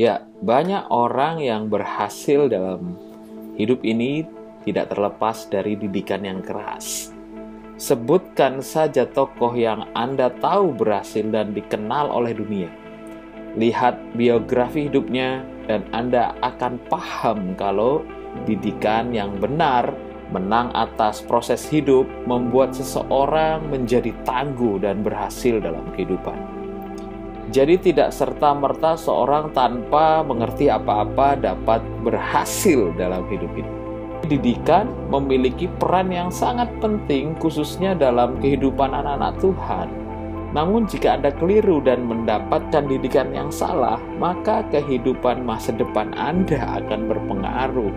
Ya, banyak orang yang berhasil dalam hidup ini tidak terlepas dari didikan yang keras. Sebutkan saja tokoh yang Anda tahu berhasil dan dikenal oleh dunia. Lihat biografi hidupnya, dan Anda akan paham kalau didikan yang benar menang atas proses hidup membuat seseorang menjadi tangguh dan berhasil dalam kehidupan. Jadi tidak serta-merta seorang tanpa mengerti apa-apa dapat berhasil dalam hidup ini. Didikan memiliki peran yang sangat penting khususnya dalam kehidupan anak-anak Tuhan. Namun jika Anda keliru dan mendapatkan didikan yang salah, maka kehidupan masa depan Anda akan berpengaruh.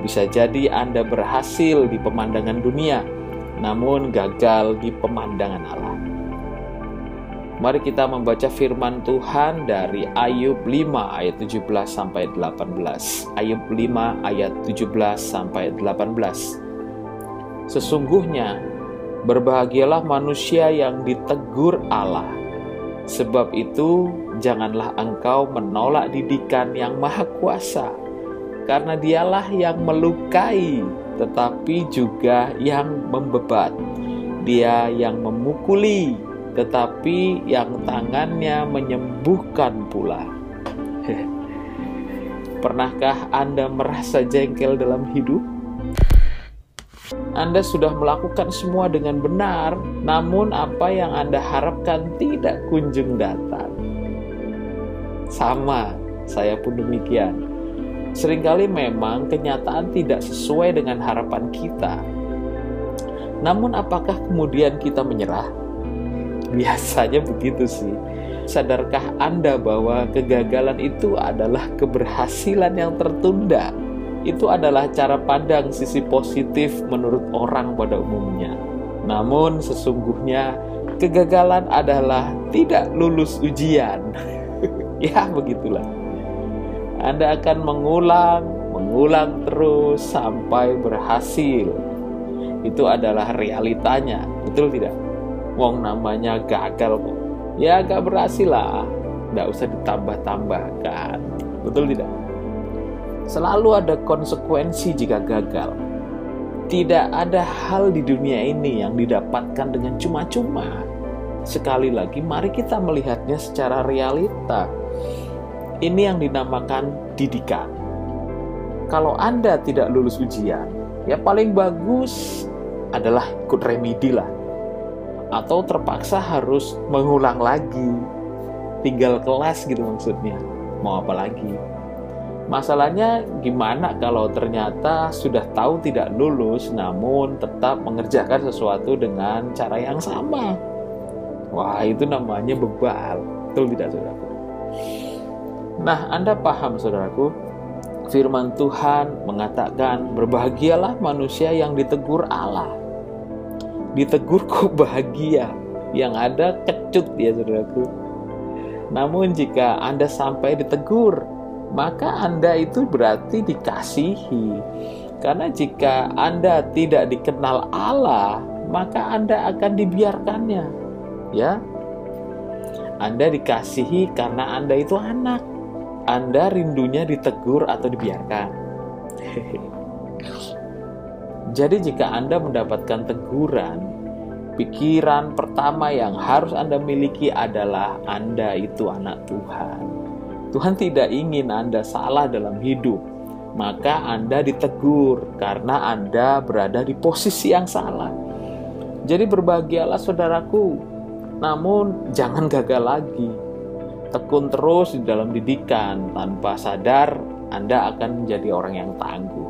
Bisa jadi Anda berhasil di pemandangan dunia, namun gagal di pemandangan Allah. Mari kita membaca firman Tuhan dari Ayub 5 ayat 17 sampai 18. Ayub 5 ayat 17 sampai 18. Sesungguhnya berbahagialah manusia yang ditegur Allah. Sebab itu janganlah engkau menolak didikan yang maha kuasa. Karena dialah yang melukai tetapi juga yang membebat. Dia yang memukuli tetapi yang tangannya menyembuhkan pula. Pernahkah Anda merasa jengkel dalam hidup? Anda sudah melakukan semua dengan benar, namun apa yang Anda harapkan tidak kunjung datang. Sama, saya pun demikian. Seringkali memang kenyataan tidak sesuai dengan harapan kita. Namun apakah kemudian kita menyerah? Biasanya begitu sih. Sadarkah Anda bahwa kegagalan itu adalah keberhasilan yang tertunda? Itu adalah cara pandang sisi positif menurut orang pada umumnya. Namun sesungguhnya kegagalan adalah tidak lulus ujian. ya, begitulah. Anda akan mengulang, mengulang terus sampai berhasil. Itu adalah realitanya, betul tidak? Wong namanya gagal kok. Ya gak berhasil lah. Gak usah ditambah-tambahkan. Betul tidak? Selalu ada konsekuensi jika gagal. Tidak ada hal di dunia ini yang didapatkan dengan cuma-cuma. Sekali lagi, mari kita melihatnya secara realita. Ini yang dinamakan didikan. Kalau Anda tidak lulus ujian, ya paling bagus adalah ikut remedi lah atau terpaksa harus mengulang lagi. Tinggal kelas gitu maksudnya. Mau apa lagi? Masalahnya gimana kalau ternyata sudah tahu tidak lulus namun tetap mengerjakan sesuatu dengan cara yang sama? Wah itu namanya bebal. Betul tidak saudaraku? Nah anda paham saudaraku? Firman Tuhan mengatakan berbahagialah manusia yang ditegur Allah ditegur kok bahagia? Yang ada kecut ya saudaraku. Namun jika anda sampai ditegur maka anda itu berarti dikasihi. Karena jika anda tidak dikenal Allah maka anda akan dibiarkannya ya. Anda dikasihi karena anda itu anak. Anda rindunya ditegur atau dibiarkan Jadi jika Anda mendapatkan teguran, pikiran pertama yang harus Anda miliki adalah Anda itu anak Tuhan. Tuhan tidak ingin Anda salah dalam hidup, maka Anda ditegur karena Anda berada di posisi yang salah. Jadi berbahagialah saudaraku, namun jangan gagal lagi. Tekun terus di dalam didikan, tanpa sadar Anda akan menjadi orang yang tangguh.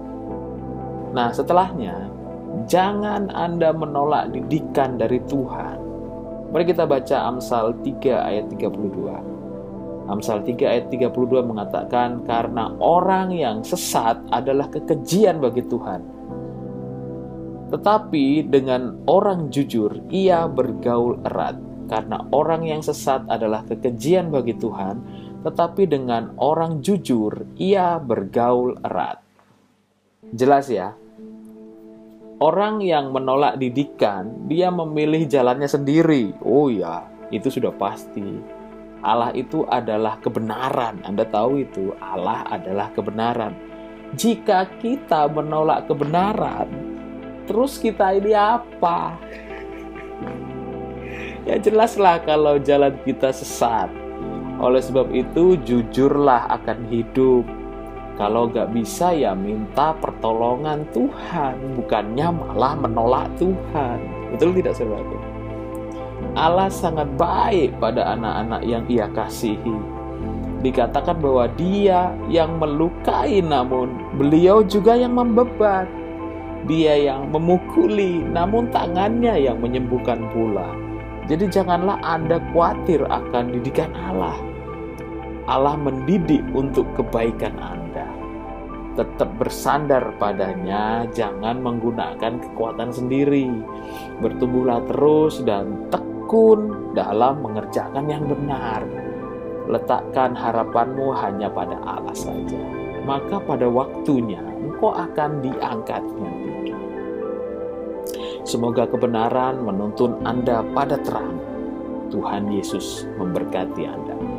Nah, setelahnya, jangan Anda menolak didikan dari Tuhan. Mari kita baca Amsal 3 ayat 32. Amsal 3 ayat 32 mengatakan, Karena orang yang sesat adalah kekejian bagi Tuhan. Tetapi dengan orang jujur, ia bergaul erat. Karena orang yang sesat adalah kekejian bagi Tuhan, tetapi dengan orang jujur, ia bergaul erat. Jelas ya, Orang yang menolak didikan, dia memilih jalannya sendiri. Oh ya, itu sudah pasti. Allah itu adalah kebenaran. Anda tahu itu, Allah adalah kebenaran. Jika kita menolak kebenaran, terus kita ini apa? Ya jelaslah kalau jalan kita sesat. Oleh sebab itu, jujurlah akan hidup. Kalau gak bisa ya minta pertolongan Tuhan, bukannya malah menolak Tuhan. Betul tidak saudaraku? Allah sangat baik pada anak-anak yang ia kasihi. Dikatakan bahwa dia yang melukai namun beliau juga yang membebat. Dia yang memukuli namun tangannya yang menyembuhkan pula. Jadi janganlah Anda khawatir akan didikan Allah. Allah mendidik untuk kebaikan Anda. Tetap bersandar padanya, jangan menggunakan kekuatan sendiri. Bertumbuhlah terus dan tekun dalam mengerjakan yang benar. Letakkan harapanmu hanya pada Allah saja. Maka pada waktunya engkau akan diangkatnya tinggi. Semoga kebenaran menuntun Anda pada terang. Tuhan Yesus memberkati Anda.